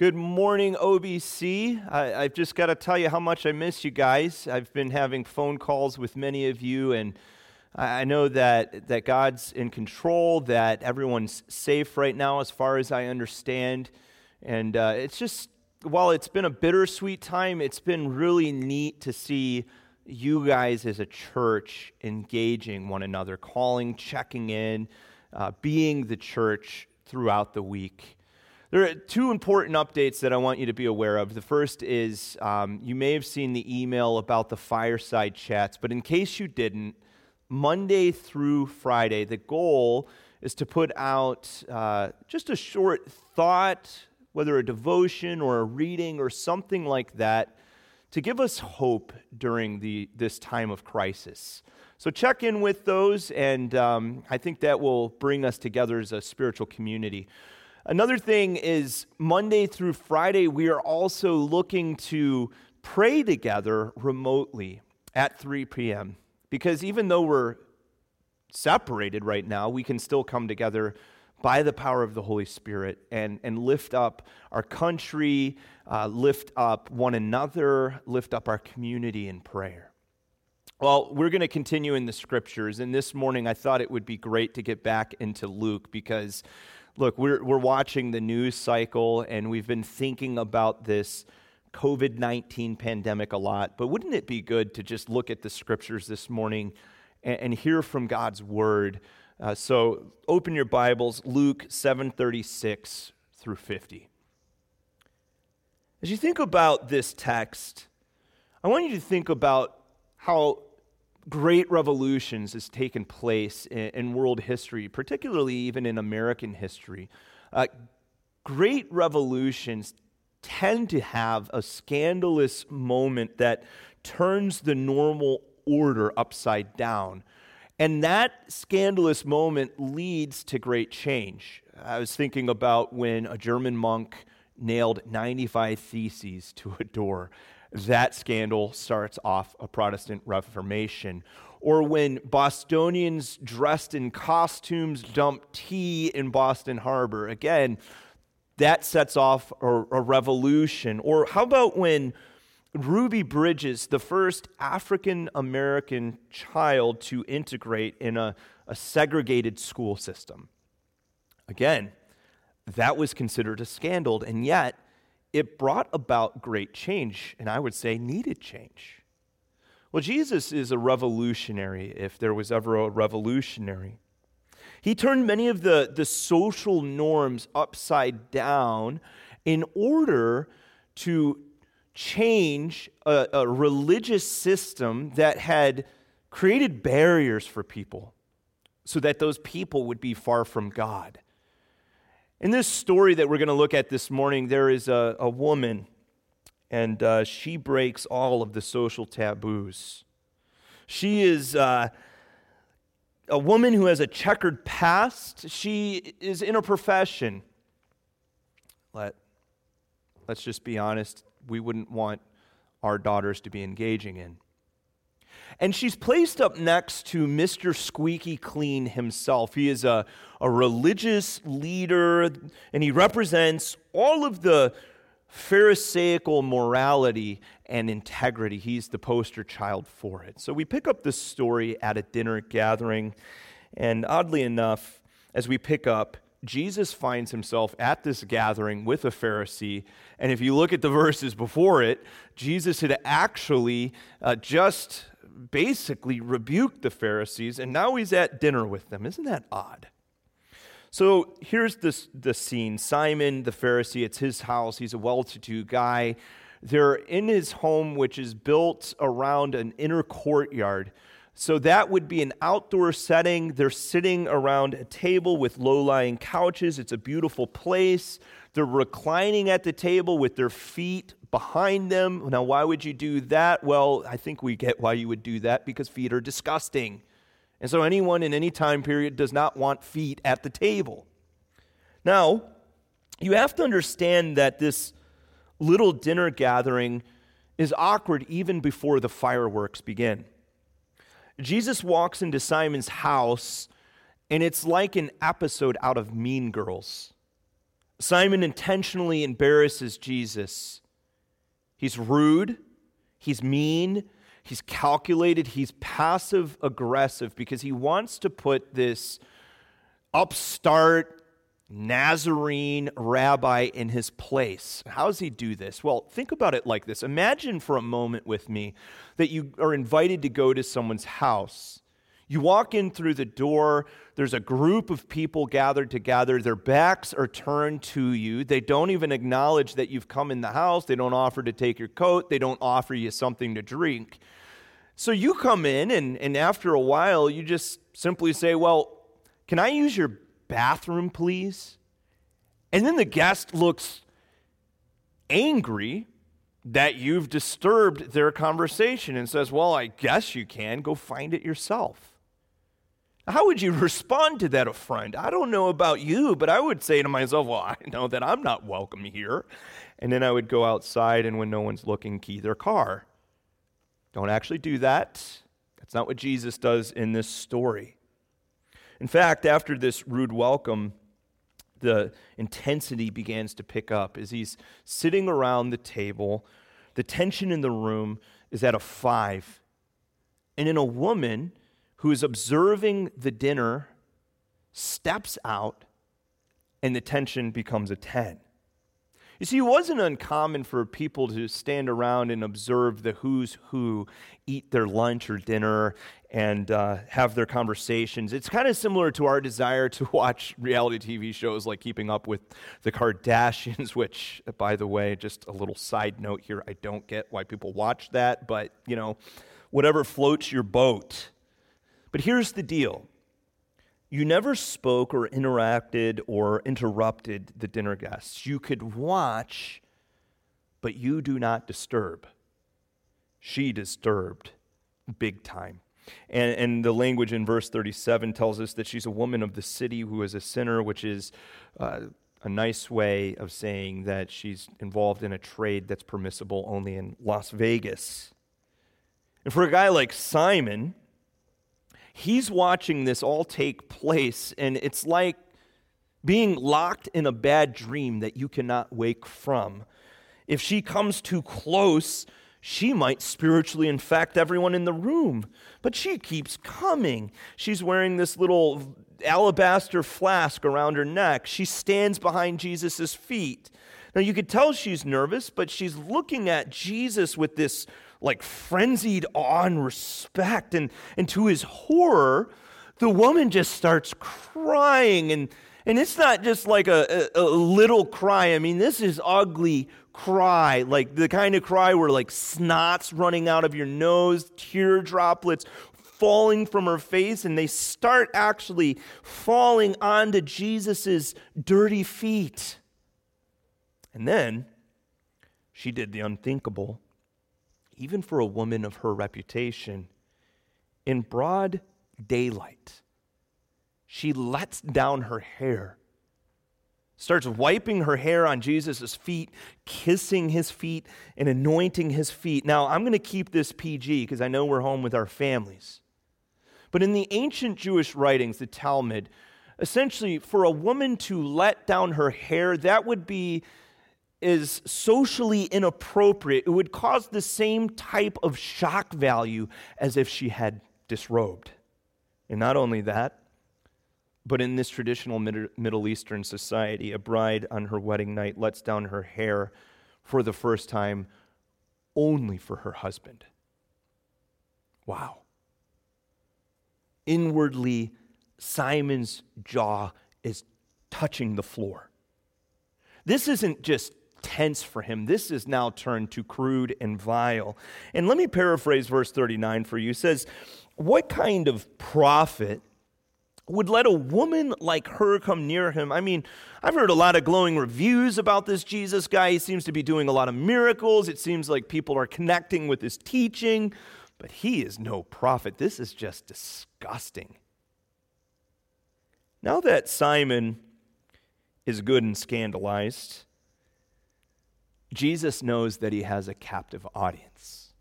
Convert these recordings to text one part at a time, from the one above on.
Good morning, OBC. I, have just got to tell you how much I miss you guys. I've been having phone calls with many of you, and I know that, that God's in control, that everyone's safe right now, as far as I understand. And uh, it's just, while it's been a bittersweet time, it's been really neat to see you guys as a church engaging one another, calling, checking in, uh, being the church throughout the week. There are two important updates that I want you to be aware of. The first is um, you may have seen the email about the fireside chats, but in case you didn't, Monday through Friday, the goal is to put out uh, just a short thought, whether a devotion or a reading or something like that, to give us hope during the, this time of crisis. So check in with those, and um, I think that will bring us together as a spiritual community. Another thing is Monday through Friday, we are also looking to pray together remotely at 3 p.m. Because even though we're separated right now, we can still come together by the power of the Holy Spirit and, and lift up our country, uh, lift up one another, lift up our community in prayer. Well, we're going to continue in the scriptures, and this morning I thought it would be great to get back into Luke because, look, we're, we're watching the news cycle and we've been thinking about this COVID 19 pandemic a lot, but wouldn't it be good to just look at the scriptures this morning and, and hear from God's word? Uh, so open your Bibles, Luke 7:36 through 50. As you think about this text, I want you to think about how great revolutions has taken place in, in world history, particularly even in American history. Uh, great revolutions tend to have a scandalous moment that turns the normal order upside down. And that scandalous moment leads to great change. I was thinking about when a German monk nailed 95 theses to a door. That scandal starts off a Protestant Reformation. Or when Bostonians dressed in costumes dump tea in Boston Harbor. Again, that sets off a, a revolution. Or how about when Ruby Bridges, the first African American child to integrate in a, a segregated school system? Again, that was considered a scandal, and yet it brought about great change, and I would say needed change. Well, Jesus is a revolutionary, if there was ever a revolutionary. He turned many of the, the social norms upside down in order to change a, a religious system that had created barriers for people so that those people would be far from God. In this story that we're going to look at this morning, there is a, a woman, and uh, she breaks all of the social taboos. She is uh, a woman who has a checkered past. She is in a profession. Let, let's just be honest, we wouldn't want our daughters to be engaging in. And she's placed up next to Mr. Squeaky Clean himself. He is a, a religious leader, and he represents all of the Pharisaical morality and integrity. He's the poster child for it. So we pick up this story at a dinner gathering, and oddly enough, as we pick up, Jesus finds himself at this gathering with a Pharisee. And if you look at the verses before it, Jesus had actually uh, just basically rebuked the Pharisees, and now he's at dinner with them. Isn't that odd? So here's this, the scene Simon the Pharisee, it's his house. He's a well to do guy. They're in his home, which is built around an inner courtyard. So that would be an outdoor setting. They're sitting around a table with low lying couches. It's a beautiful place. They're reclining at the table with their feet behind them. Now, why would you do that? Well, I think we get why you would do that because feet are disgusting. And so, anyone in any time period does not want feet at the table. Now, you have to understand that this little dinner gathering is awkward even before the fireworks begin. Jesus walks into Simon's house, and it's like an episode out of Mean Girls. Simon intentionally embarrasses Jesus. He's rude, he's mean, he's calculated, he's passive aggressive because he wants to put this upstart Nazarene rabbi in his place. How does he do this? Well, think about it like this. Imagine for a moment with me that you are invited to go to someone's house. You walk in through the door, there's a group of people gathered together. Their backs are turned to you. They don't even acknowledge that you've come in the house. They don't offer to take your coat. They don't offer you something to drink. So you come in, and, and after a while, you just simply say, Well, can I use your bathroom, please? And then the guest looks angry that you've disturbed their conversation and says, Well, I guess you can. Go find it yourself. How would you respond to that affront? I don't know about you, but I would say to myself, Well, I know that I'm not welcome here. And then I would go outside and when no one's looking, key their car. Don't actually do that. That's not what Jesus does in this story. In fact, after this rude welcome, the intensity begins to pick up as he's sitting around the table. The tension in the room is at a five. And then a woman who is observing the dinner steps out, and the tension becomes a 10. You see, it wasn't uncommon for people to stand around and observe the who's who eat their lunch or dinner and uh, have their conversations. It's kind of similar to our desire to watch reality TV shows like Keeping Up with the Kardashians, which, by the way, just a little side note here, I don't get why people watch that, but, you know, whatever floats your boat. But here's the deal you never spoke or interacted or interrupted the dinner guests. You could watch, but you do not disturb. She disturbed big time. And, and, the language in verse 37 tells us that she's a woman of the city who is a sinner, which is uh, a nice way of saying that she's involved in a trade that's permissible only in Las Vegas. And for a guy like Simon, he's watching this all take place, and it's like being locked in a bad dream that you cannot wake from. If she comes too close, she might spiritually infect everyone in the room. But she keeps coming. She's wearing this little alabaster flask around her neck. She stands behind Jesus' feet. Now, you could tell she's nervous, but she's looking at Jesus with this like frenzied awe and respect. And, and to his horror, the woman just starts crying. And, and it's not just like a, a, a little cry. I mean, this is ugly cry, like the kind of cry where like snot's running out of your nose, tear droplets falling from her face, and they start actually falling onto Jesus's dirty feet. And then she did the unthinkable even for a woman of her reputation, in broad daylight, she lets down her hair, starts wiping her hair on Jesus' feet, kissing his feet, and anointing his feet. Now, I'm going to keep this PG because I know we're home with our families. But in the ancient Jewish writings, the Talmud, essentially, for a woman to let down her hair, that would be is socially inappropriate, it would cause the same type of shock value as if she had disrobed. And not only that, but in this traditional Middle Eastern society, a bride on her wedding night lets down her hair for the first time only for her husband. Wow. Inwardly, Simon's jaw is touching the floor. This isn't just tense for him. This is now turned to crude and vile. And let me paraphrase verse 39 for you. It says, What kind of prophet would let a woman like her come near him? I mean, I've heard a lot of glowing reviews about this Jesus guy. He seems to be doing a lot of miracles. It seems like people are connecting with his teaching, but he is no prophet. This is just disgusting. Now that Simon is good and scandalized, Jesus knows that he has a captive audience.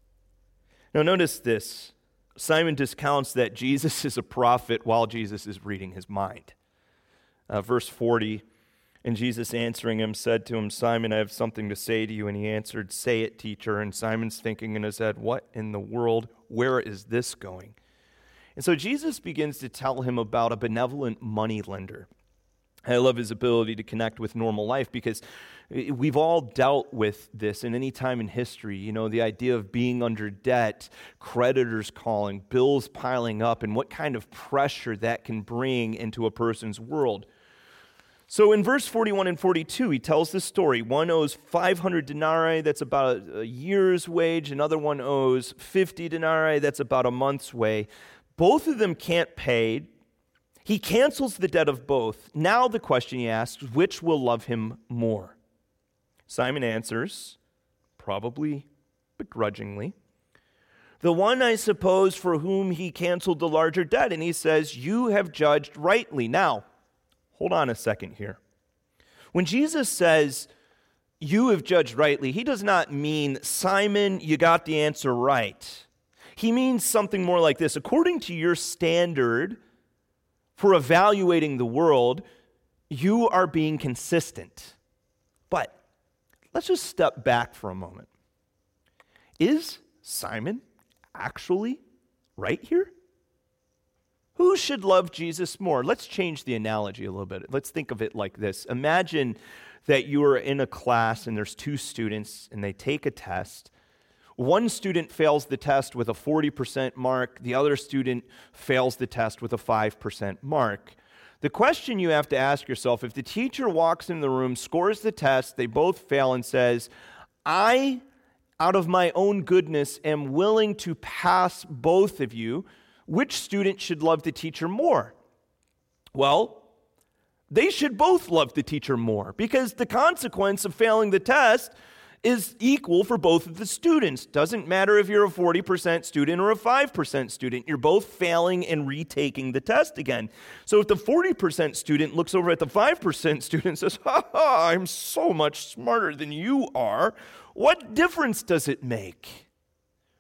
Now, notice this Simon discounts that Jesus is a prophet while Jesus is reading his mind. Uh, verse 40 And Jesus answering him said to him, Simon, I have something to say to you. And he answered, Say it, teacher. And Simon's thinking in his head, What in the world? Where is this going? And so Jesus begins to tell him about a benevolent money lender. I love his ability to connect with normal life because we've all dealt with this in any time in history. You know, the idea of being under debt, creditors calling, bills piling up, and what kind of pressure that can bring into a person's world. So in verse 41 and 42, he tells this story. One owes 500 denarii, that's about a, year's wage. Another one owes 50 denarii, that's about a month's wage. Both of them can't pay. He cancels the debt of both. Now the question he asks, which will love him more? Simon answers, probably begrudgingly. The one, I suppose, for whom he canceled the larger debt. And he says, You have judged rightly. Now, Hold on a second here. When Jesus says, You have judged rightly, he does not mean, Simon, you got the answer right. He means something more like this according to your standard for evaluating the world, you are being consistent. Let's just step back for a moment. Is Simon actually right here? Who should love Jesus more? Let's change the analogy a little bit. Let's think of it like this Imagine that you are in a class and there's two students and they take a test. One student fails the test with a 40% mark, the other student fails the test with a 5% mark. The question you have to ask yourself if the teacher walks in the room, scores the test, they both fail, and says, I, out of my own goodness, am willing to pass both of you which student should love the teacher more? Well, they should both love the teacher more because the consequence of failing the test is equal for both of the students. Doesn't matter if you're a 40% student or a 5% student, you're both failing and retaking the test again. So if the 40% student looks over at the 5% student and says, Ha ha, I'm so much smarter than you are, what difference does it make?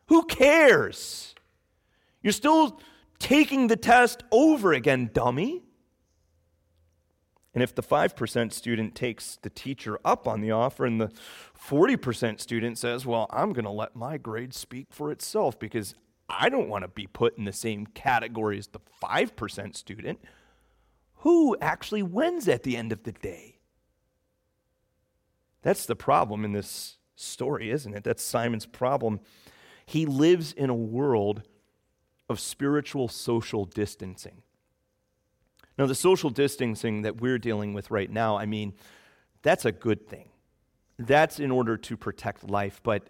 Who cares? You're still taking the test over again, dummy. And if the 5% student takes the teacher up on the offer and the 40% student says, Well, I'm going to let my grade speak for itself because I don't want to be put in the same category as the 5% student, who actually wins at the end of the day? That's the problem in this story, isn't it? That's Simon's problem. He lives in a world of spiritual social distancing. Now, the social distancing that we're dealing with right now, I mean, that's a good thing. That's in order to protect life. But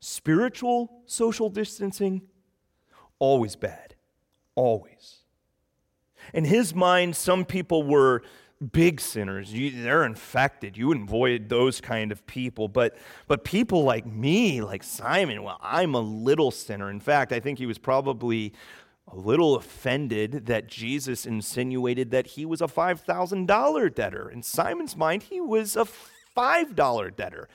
spiritual social distancing, always bad. Always. In his mind, some people were big sinners. You, they're infected. You avoid those kind of people. But, but people like me, like Simon, well, I'm a little sinner. In fact, I think he was probably a little offended that Jesus insinuated that he was a $5,000 debtor. In Simon's mind, he was a $5 debtor.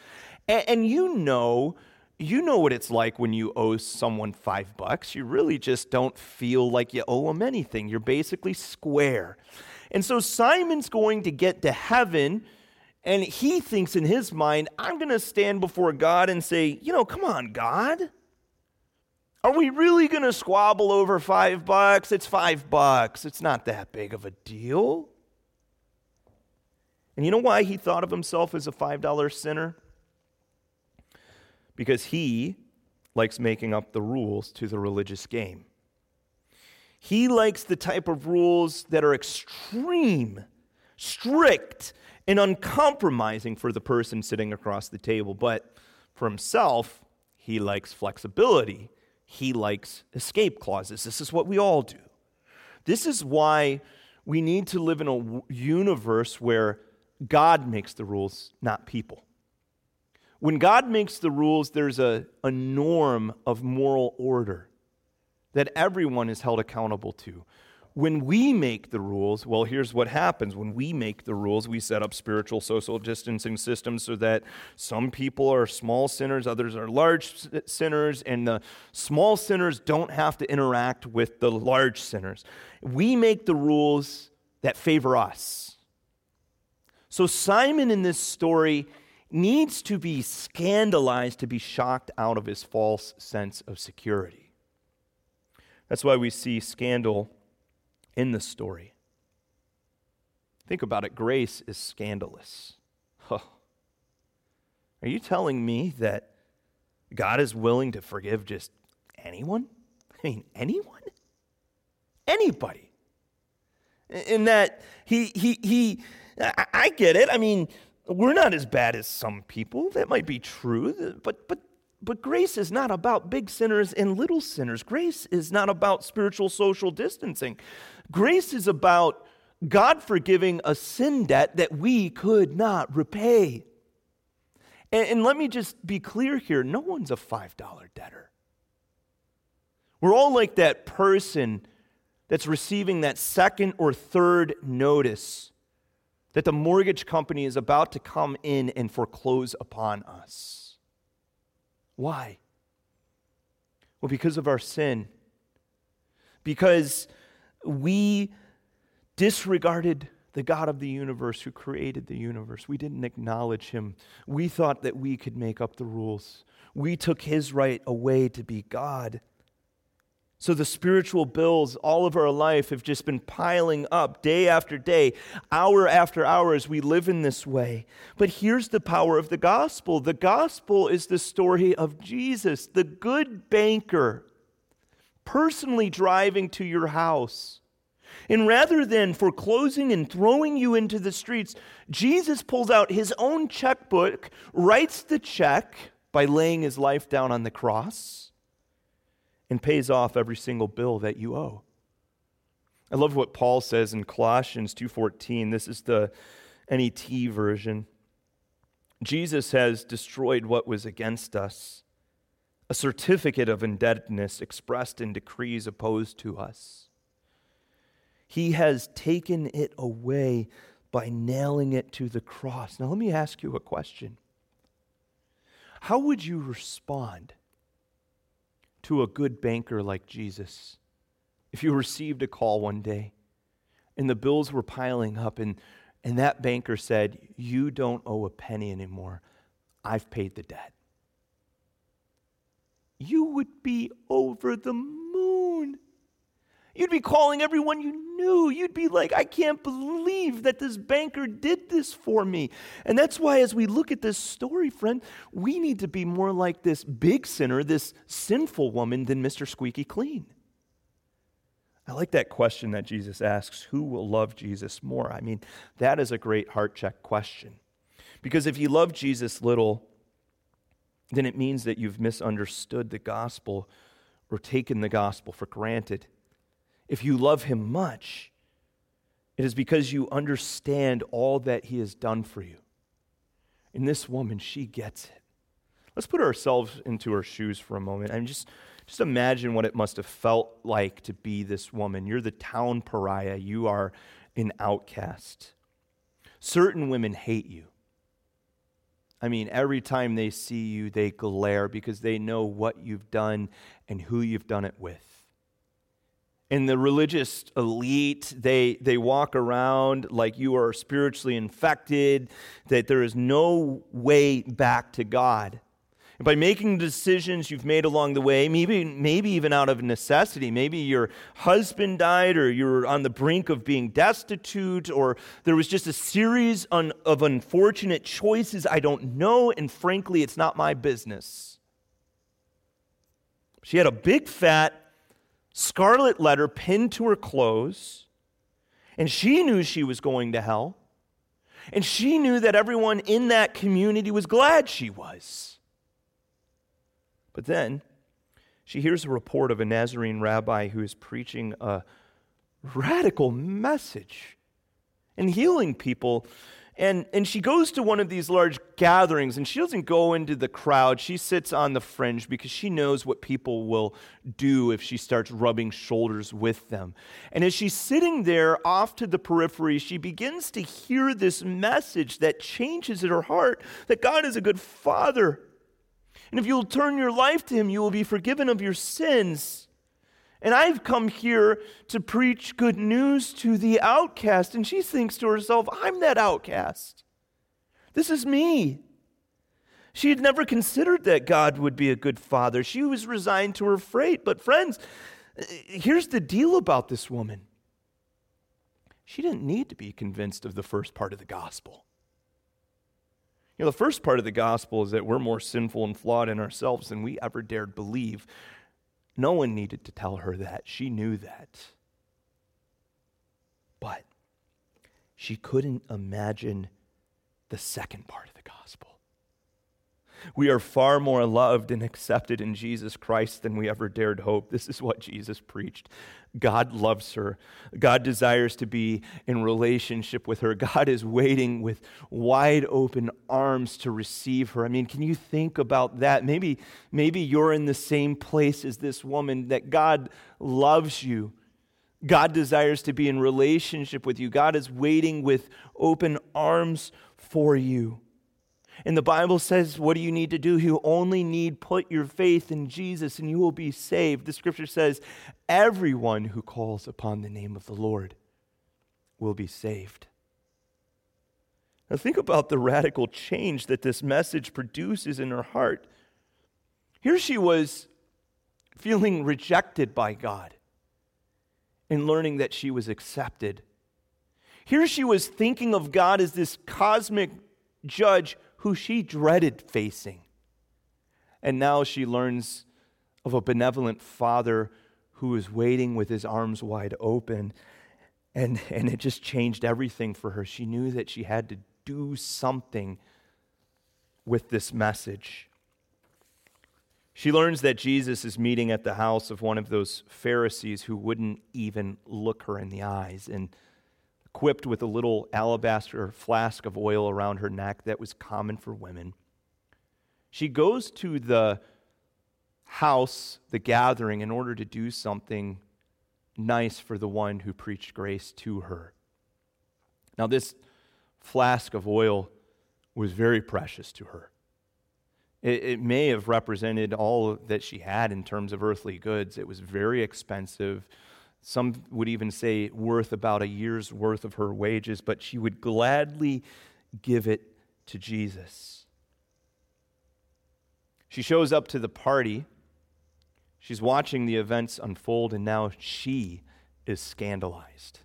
And, and you know, you know what it's like when you owe someone five bucks. You really just don't feel like you owe them anything. You're basically square. And so Simon's going to get to heaven, and he thinks in his mind, I'm going to stand before God and say, You know, come on, God. Are we really going to squabble over five bucks? It's five bucks. It's not that big of a deal. And you know why he thought of himself as a $5 sinner? Because he likes making up the rules to the religious game. He likes the type of rules that are extreme, strict, and uncompromising for the person sitting across the table. But for himself, he likes flexibility. He likes escape clauses. This is what we all do. This is why we need to live in a universe where God makes the rules, not people. When God makes the rules, there's a, a norm of moral order that everyone is held accountable to. When we make the rules, well, here's what happens. When we make the rules, we set up spiritual social distancing systems so that some people are small sinners, others are large sinners, and the small sinners don't have to interact with the large sinners. We make the rules that favor us. So, Simon in this story needs to be scandalized to be shocked out of his false sense of security. That's why we see scandal in the story. Think about it grace is scandalous. Are you telling me that God is willing to forgive just anyone? I mean, anyone? Anybody. In that he, he, he, I get it. I mean, we're not as bad as some people. That might be true. But, but, but grace is not about big sinners and little sinners. Grace is not about spiritual social distancing. Grace is about God forgiving a sin debt that we could not repay. And, and let me just be clear here no one's a $5 debtor. We're all like that person that's receiving that second or third notice that the mortgage company is about to come in and foreclose upon us. Why? Well, because of our sin. Because we disregarded the God of the universe who created the universe. We didn't acknowledge him. We thought that we could make up the rules. We took his right away to be God. So the spiritual bills all of our life have just been piling up day after day, hour after hour as we live in this way. But here's the power of the gospel the gospel is the story of Jesus, the good banker, personally driving to your house and rather than foreclosing and throwing you into the streets, Jesus pulls out his own checkbook, writes the check by laying his life down on the cross, and pays off every single bill that you owe. I love what Paul says in Colossians 2:14. This is the NET version. Jesus has destroyed what was against us, a certificate of indebtedness expressed in decrees opposed to us. He has taken it away by nailing it to the cross. Now, let me ask you a question. How would you respond to a good banker like Jesus if you received a call one day and the bills were piling up and, and that banker said, You don't owe a penny anymore. I've paid the debt? You would be over the moon. You'd be calling everyone you knew. You'd be like, I can't believe that this banker did this for me. And that's why, as we look at this story, friend, we need to be more like this big sinner, this sinful woman, than Mr. Squeaky Clean. I like that question that Jesus asks who will love Jesus more? I mean, that is a great heart check question. Because if you love Jesus little, then it means that you've misunderstood the gospel or taken the gospel for granted. If you love him much, it is because you understand all that he has done for you. And this woman, she gets it. Let's put ourselves into her shoes for a moment and just, just imagine what it must have felt like to be this woman. You're the town pariah, you are an outcast. Certain women hate you. I mean, every time they see you, they glare because they know what you've done and who you've done it with in the religious elite, they, they walk around like you are spiritually infected, that there is no way back to God. And by making decisions you've made along the way, maybe, maybe even out of necessity, maybe your husband died, or you're on the brink of being destitute, or there was just a series of unfortunate choices I don't know, and frankly, it's not my business. She had a big fat scarlet letter pinned to her clothes, and she knew she was going to hell. And she knew that everyone in that community was glad she was. But then she hears a report of a Nazarene rabbi who is preaching a radical message and healing people and, and she goes to one of these large gatherings and she doesn't go into the crowd. She sits on the fringe because she knows what people will do if she starts rubbing shoulders with them. And as she's sitting there off to the periphery, she begins to hear this message that changes in her heart that God is a good father. And if you'll turn your life to Him, you will be forgiven of your sins. And I've come here to preach good news to the outcast. And she thinks to herself, I'm that outcast. This is me. She had never considered that God would be a good father. She was resigned to her fate. But, friends, here's the deal about this woman she didn't need to be convinced of the first part of the gospel. You know, the first part of the gospel is that we're more sinful and flawed in ourselves than we ever dared believe. No one needed to tell her that. She knew that. But she couldn't imagine the second part of the gospel. We are far more loved and accepted in Jesus Christ than we ever dared hope. This is what Jesus preached. God loves her. God desires to be in relationship with her. God is waiting with wide open arms to receive her. I mean, can you think about that? Maybe, maybe you're in the same place as this woman, that God loves you. God desires to be in relationship with you. God is waiting with open arms for you. And the Bible says, what do you need to do? You only need put your faith in Jesus and you will be saved. The scripture says, everyone who calls upon the name of the Lord will be saved. Now think about the radical change that this message produces in her heart. Here she was feeling rejected by God and learning that she was accepted. Here she was thinking of God as this cosmic judge who she dreaded facing. And now she learns of a benevolent father who is waiting with his arms wide open. And, and it just changed everything for her. She knew that she had to do something with this message. She learns that Jesus is meeting at the house of one of those Pharisees who wouldn't even look her in the eyes. And equipped with a little alabaster flask of oil around her neck that was common for women. She goes to the house, the gathering, in order to do something nice for the one who preached grace to her. Now, this flask of oil was very precious to her. It, it, may have represented all that she had in terms of earthly goods. It was very expensive. Some would even say worth about a year's worth of her wages, but she would gladly give it to Jesus. She shows up to the party. She's watching the events unfold, and now she is scandalized.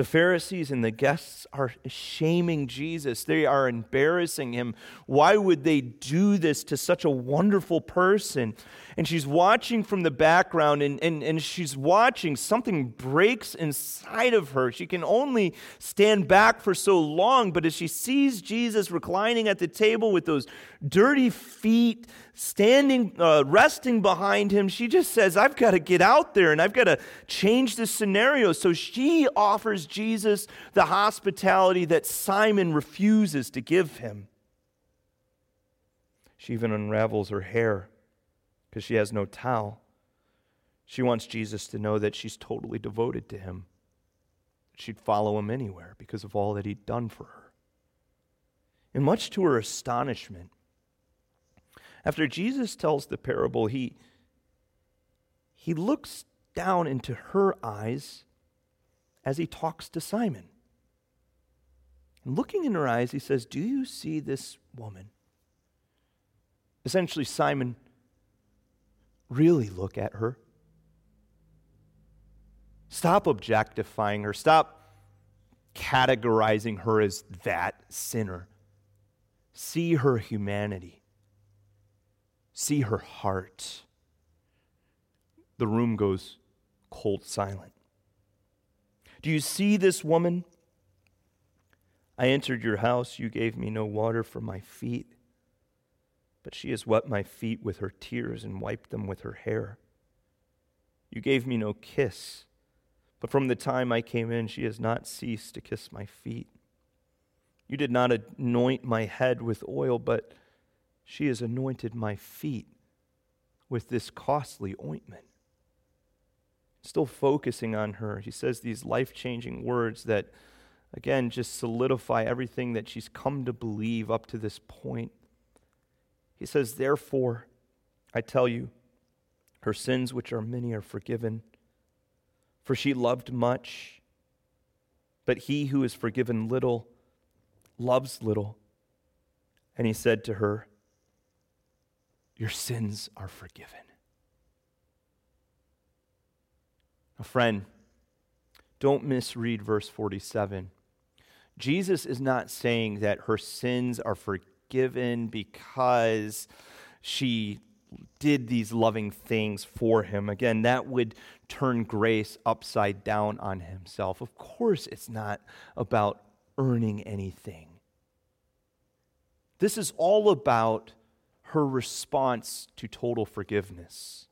The Pharisees and the guests are shaming Jesus. They are embarrassing him. Why would they do this to such a wonderful person? And she's watching from the background, and, and, and she's watching. Something breaks inside of her. She can only stand back for so long, but as she sees Jesus reclining at the table with those dirty feet, standing, uh, resting behind him, she just says, I've got to get out there and I've got to change this scenario. So she offers Jesus the hospitality that Simon refuses to give him. She even unravels her hair because she has no towel. She wants Jesus to know that she's totally devoted to him. She'd follow him anywhere because of all that he'd done for her. And much to her astonishment, after Jesus tells the parable, he, he looks down into her eyes as he talks to Simon. And looking in her eyes, he says, Do you see this woman? Essentially, Simon, really look at her. Stop objectifying her. Stop categorizing her as that sinner. See her humanity see her heart. The room goes cold silent. Do you see this woman? I entered your house. You gave me no water for my feet, but she has wet my feet with her tears and wiped them with her hair. You gave me no kiss, but from the time I came in, she has not ceased to kiss my feet. You did not anoint my head with oil, but she has anointed my feet with this costly ointment. Still focusing on her, he says these life changing words that, again, just solidify everything that she's come to believe up to this point. He says, Therefore, I tell you, her sins, which are many, are forgiven. For she loved much, but he who is forgiven little loves little. And he said to her, Your sins are forgiven. A friend, don't misread verse 47. Jesus is not saying that her sins are forgiven because she did these loving things for him. Again, that would turn grace upside down on himself. Of course, it's not about earning anything. This is all about her response to total forgiveness.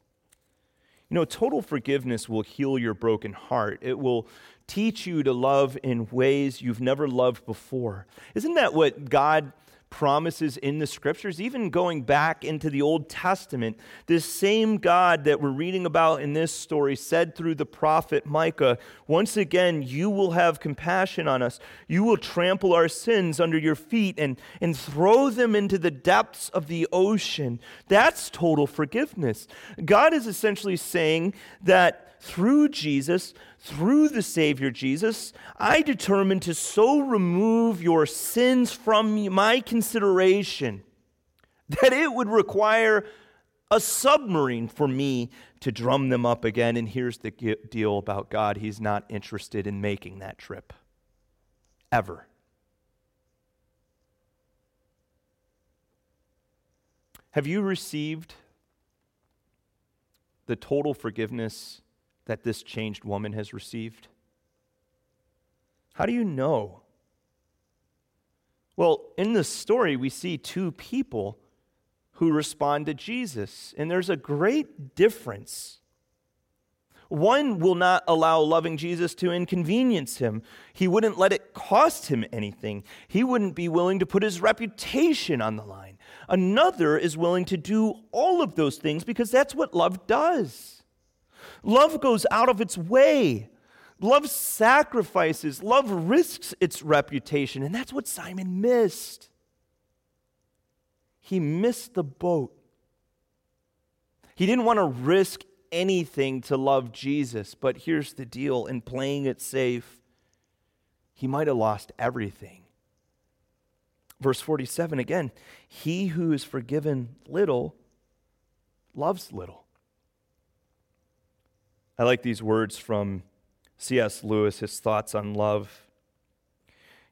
You know, total forgiveness will heal your broken heart. It will teach you to love in ways you've never loved before. Isn't that what God promises in the scriptures, even going back into the Old Testament. This same God that we're reading about in this story said through the prophet Micah, Once again, you will have compassion on us. You will trample our sins under your feet and, and throw them into the depths of the ocean. That's total forgiveness. God is essentially saying that through Jesus, through the Savior Jesus, I determined to so remove your sins from my consideration that it would require a submarine for me to drum them up again. And here's the deal about God He's not interested in making that trip. Ever. Have you received the total forgiveness that this changed woman has received? How do you know? Well, in this story, we see two people who respond to Jesus, and there's a great difference. One will not allow loving Jesus to inconvenience him. He wouldn't let it cost him anything. He wouldn't be willing to put his reputation on the line. Another is willing to do all of those things because that's what love does. Love goes out of its way. Love sacrifices. Love risks its reputation. And that's what Simon missed. He missed the boat. He didn't want to risk anything to love Jesus. But here's the deal in playing it safe, he might have lost everything. Verse 47 again, he who is forgiven little loves little. I like these words from C.S. Lewis, his thoughts on love.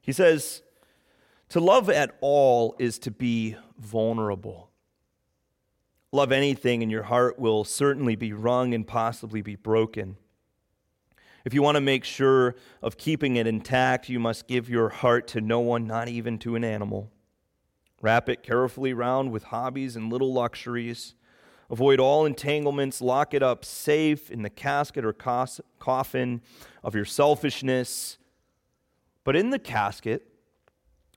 He says, To love at all is to be vulnerable. Love anything, and your heart will certainly be wrung and possibly be broken. If you want to make sure of keeping it intact, you must give your heart to no one, not even to an animal. Wrap it carefully round with hobbies and little luxuries. Avoid all entanglements. Lock it up safe in the casket or cos- coffin of your selfishness. But in the casket,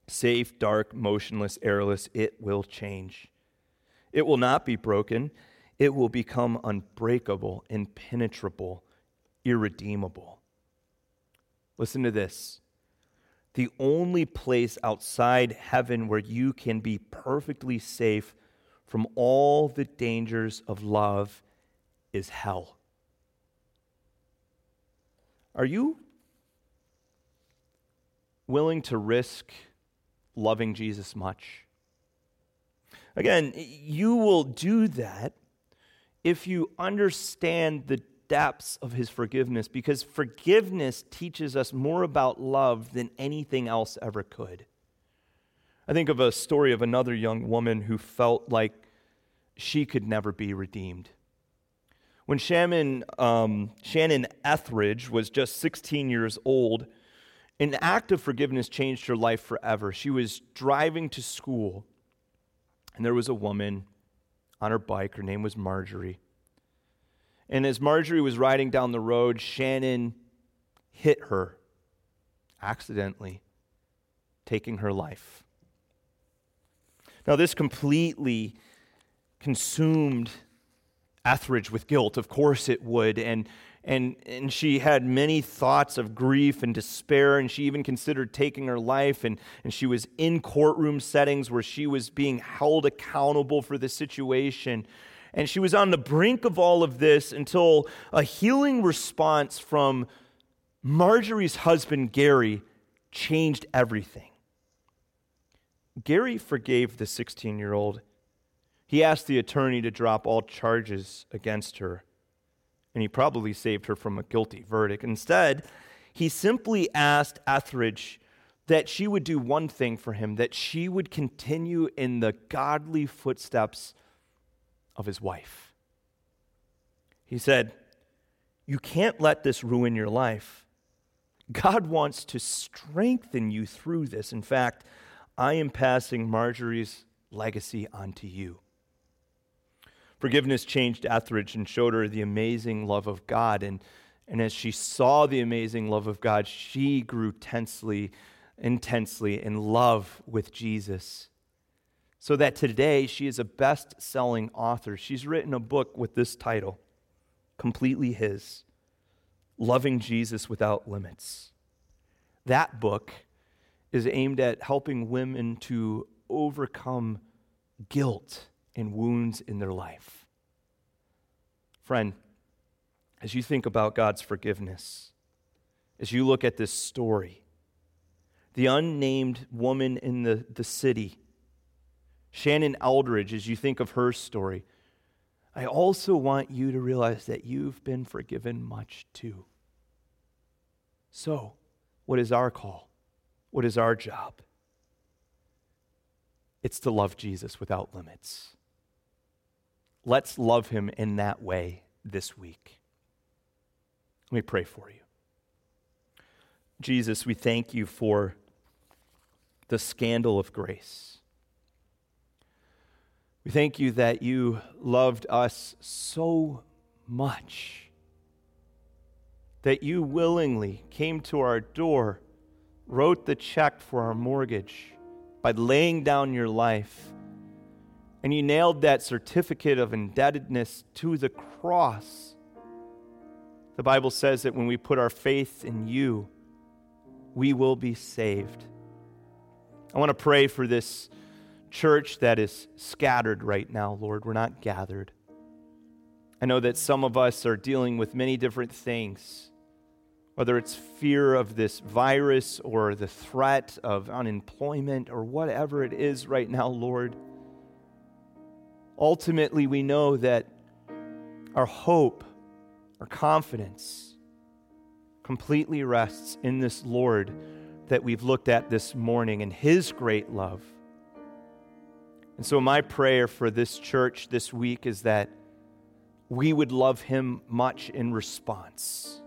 safe, dark, motionless, airless, it will change. It will not be broken. It will become unbreakable, impenetrable, irredeemable. Listen to this. The only place outside heaven where you can be perfectly safe from all the dangers of love is hell. Are you willing to risk loving Jesus much? Again, you will do that if you understand the depths of his forgiveness, because forgiveness teaches us more about love than anything else ever could. I think of a story of another young woman who felt like she could never be redeemed. When Shannon, um, Shannon Ethridge was just 16 years old, an act of forgiveness changed her life forever. She was driving to school, and there was a woman on her bike. Her name was Marjorie. And as Marjorie was riding down the road, Shannon hit her accidentally, taking her life. Now, this completely consumed Ethridge with guilt. Of course it would. And, and, and she had many thoughts of grief and despair, and she even considered taking her life. And, and she was in courtroom settings where she was being held accountable for the situation. And she was on the brink of all of this until a healing response from Marjorie's husband, Gary, changed everything. Gary forgave the 16 year old. He asked the attorney to drop all charges against her, and he probably saved her from a guilty verdict. Instead, he simply asked Ethridge that she would do one thing for him, that she would continue in the godly footsteps of his wife. He said, You can't let this ruin your life. God wants to strengthen you through this. In fact, I am passing Marjorie's legacy onto you. Forgiveness changed Ethridge and showed her the amazing love of God. And, and as she saw the amazing love of God, she grew tensely, intensely in love with Jesus. So that today she is a best selling author. She's written a book with this title, completely His Loving Jesus Without Limits. That book is aimed at helping women to overcome guilt and wounds in their life. Friend, as you think about God's forgiveness, as you look at this story, the unnamed woman in the, the city, Shannon Ethridge, as you think of her story, I also want you to realize that you've been forgiven much too. So, what is our call? What is our job? It's to love Jesus without limits. Let's love him in that way this week. Let me pray for you. Jesus, we thank you for the scandal of grace. We thank you that you loved us so much that you willingly came to our door wrote the check for our mortgage by laying down your life. And you nailed that certificate of indebtedness to the cross. The Bible says that when we put our faith in you, we will be saved. I want to pray for this church that is scattered right now, Lord. We're not gathered. I know that some of us are dealing with many different things whether it's fear of this virus or the threat of unemployment or whatever it is right now, Lord, ultimately we know that our hope, our confidence completely rests in this Lord that we've looked at this morning and His great love. And so, my prayer for this church this week is that we would love Him much in response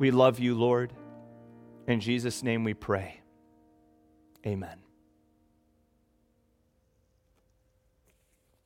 we love you, Lord. In Jesus' name we pray. Amen.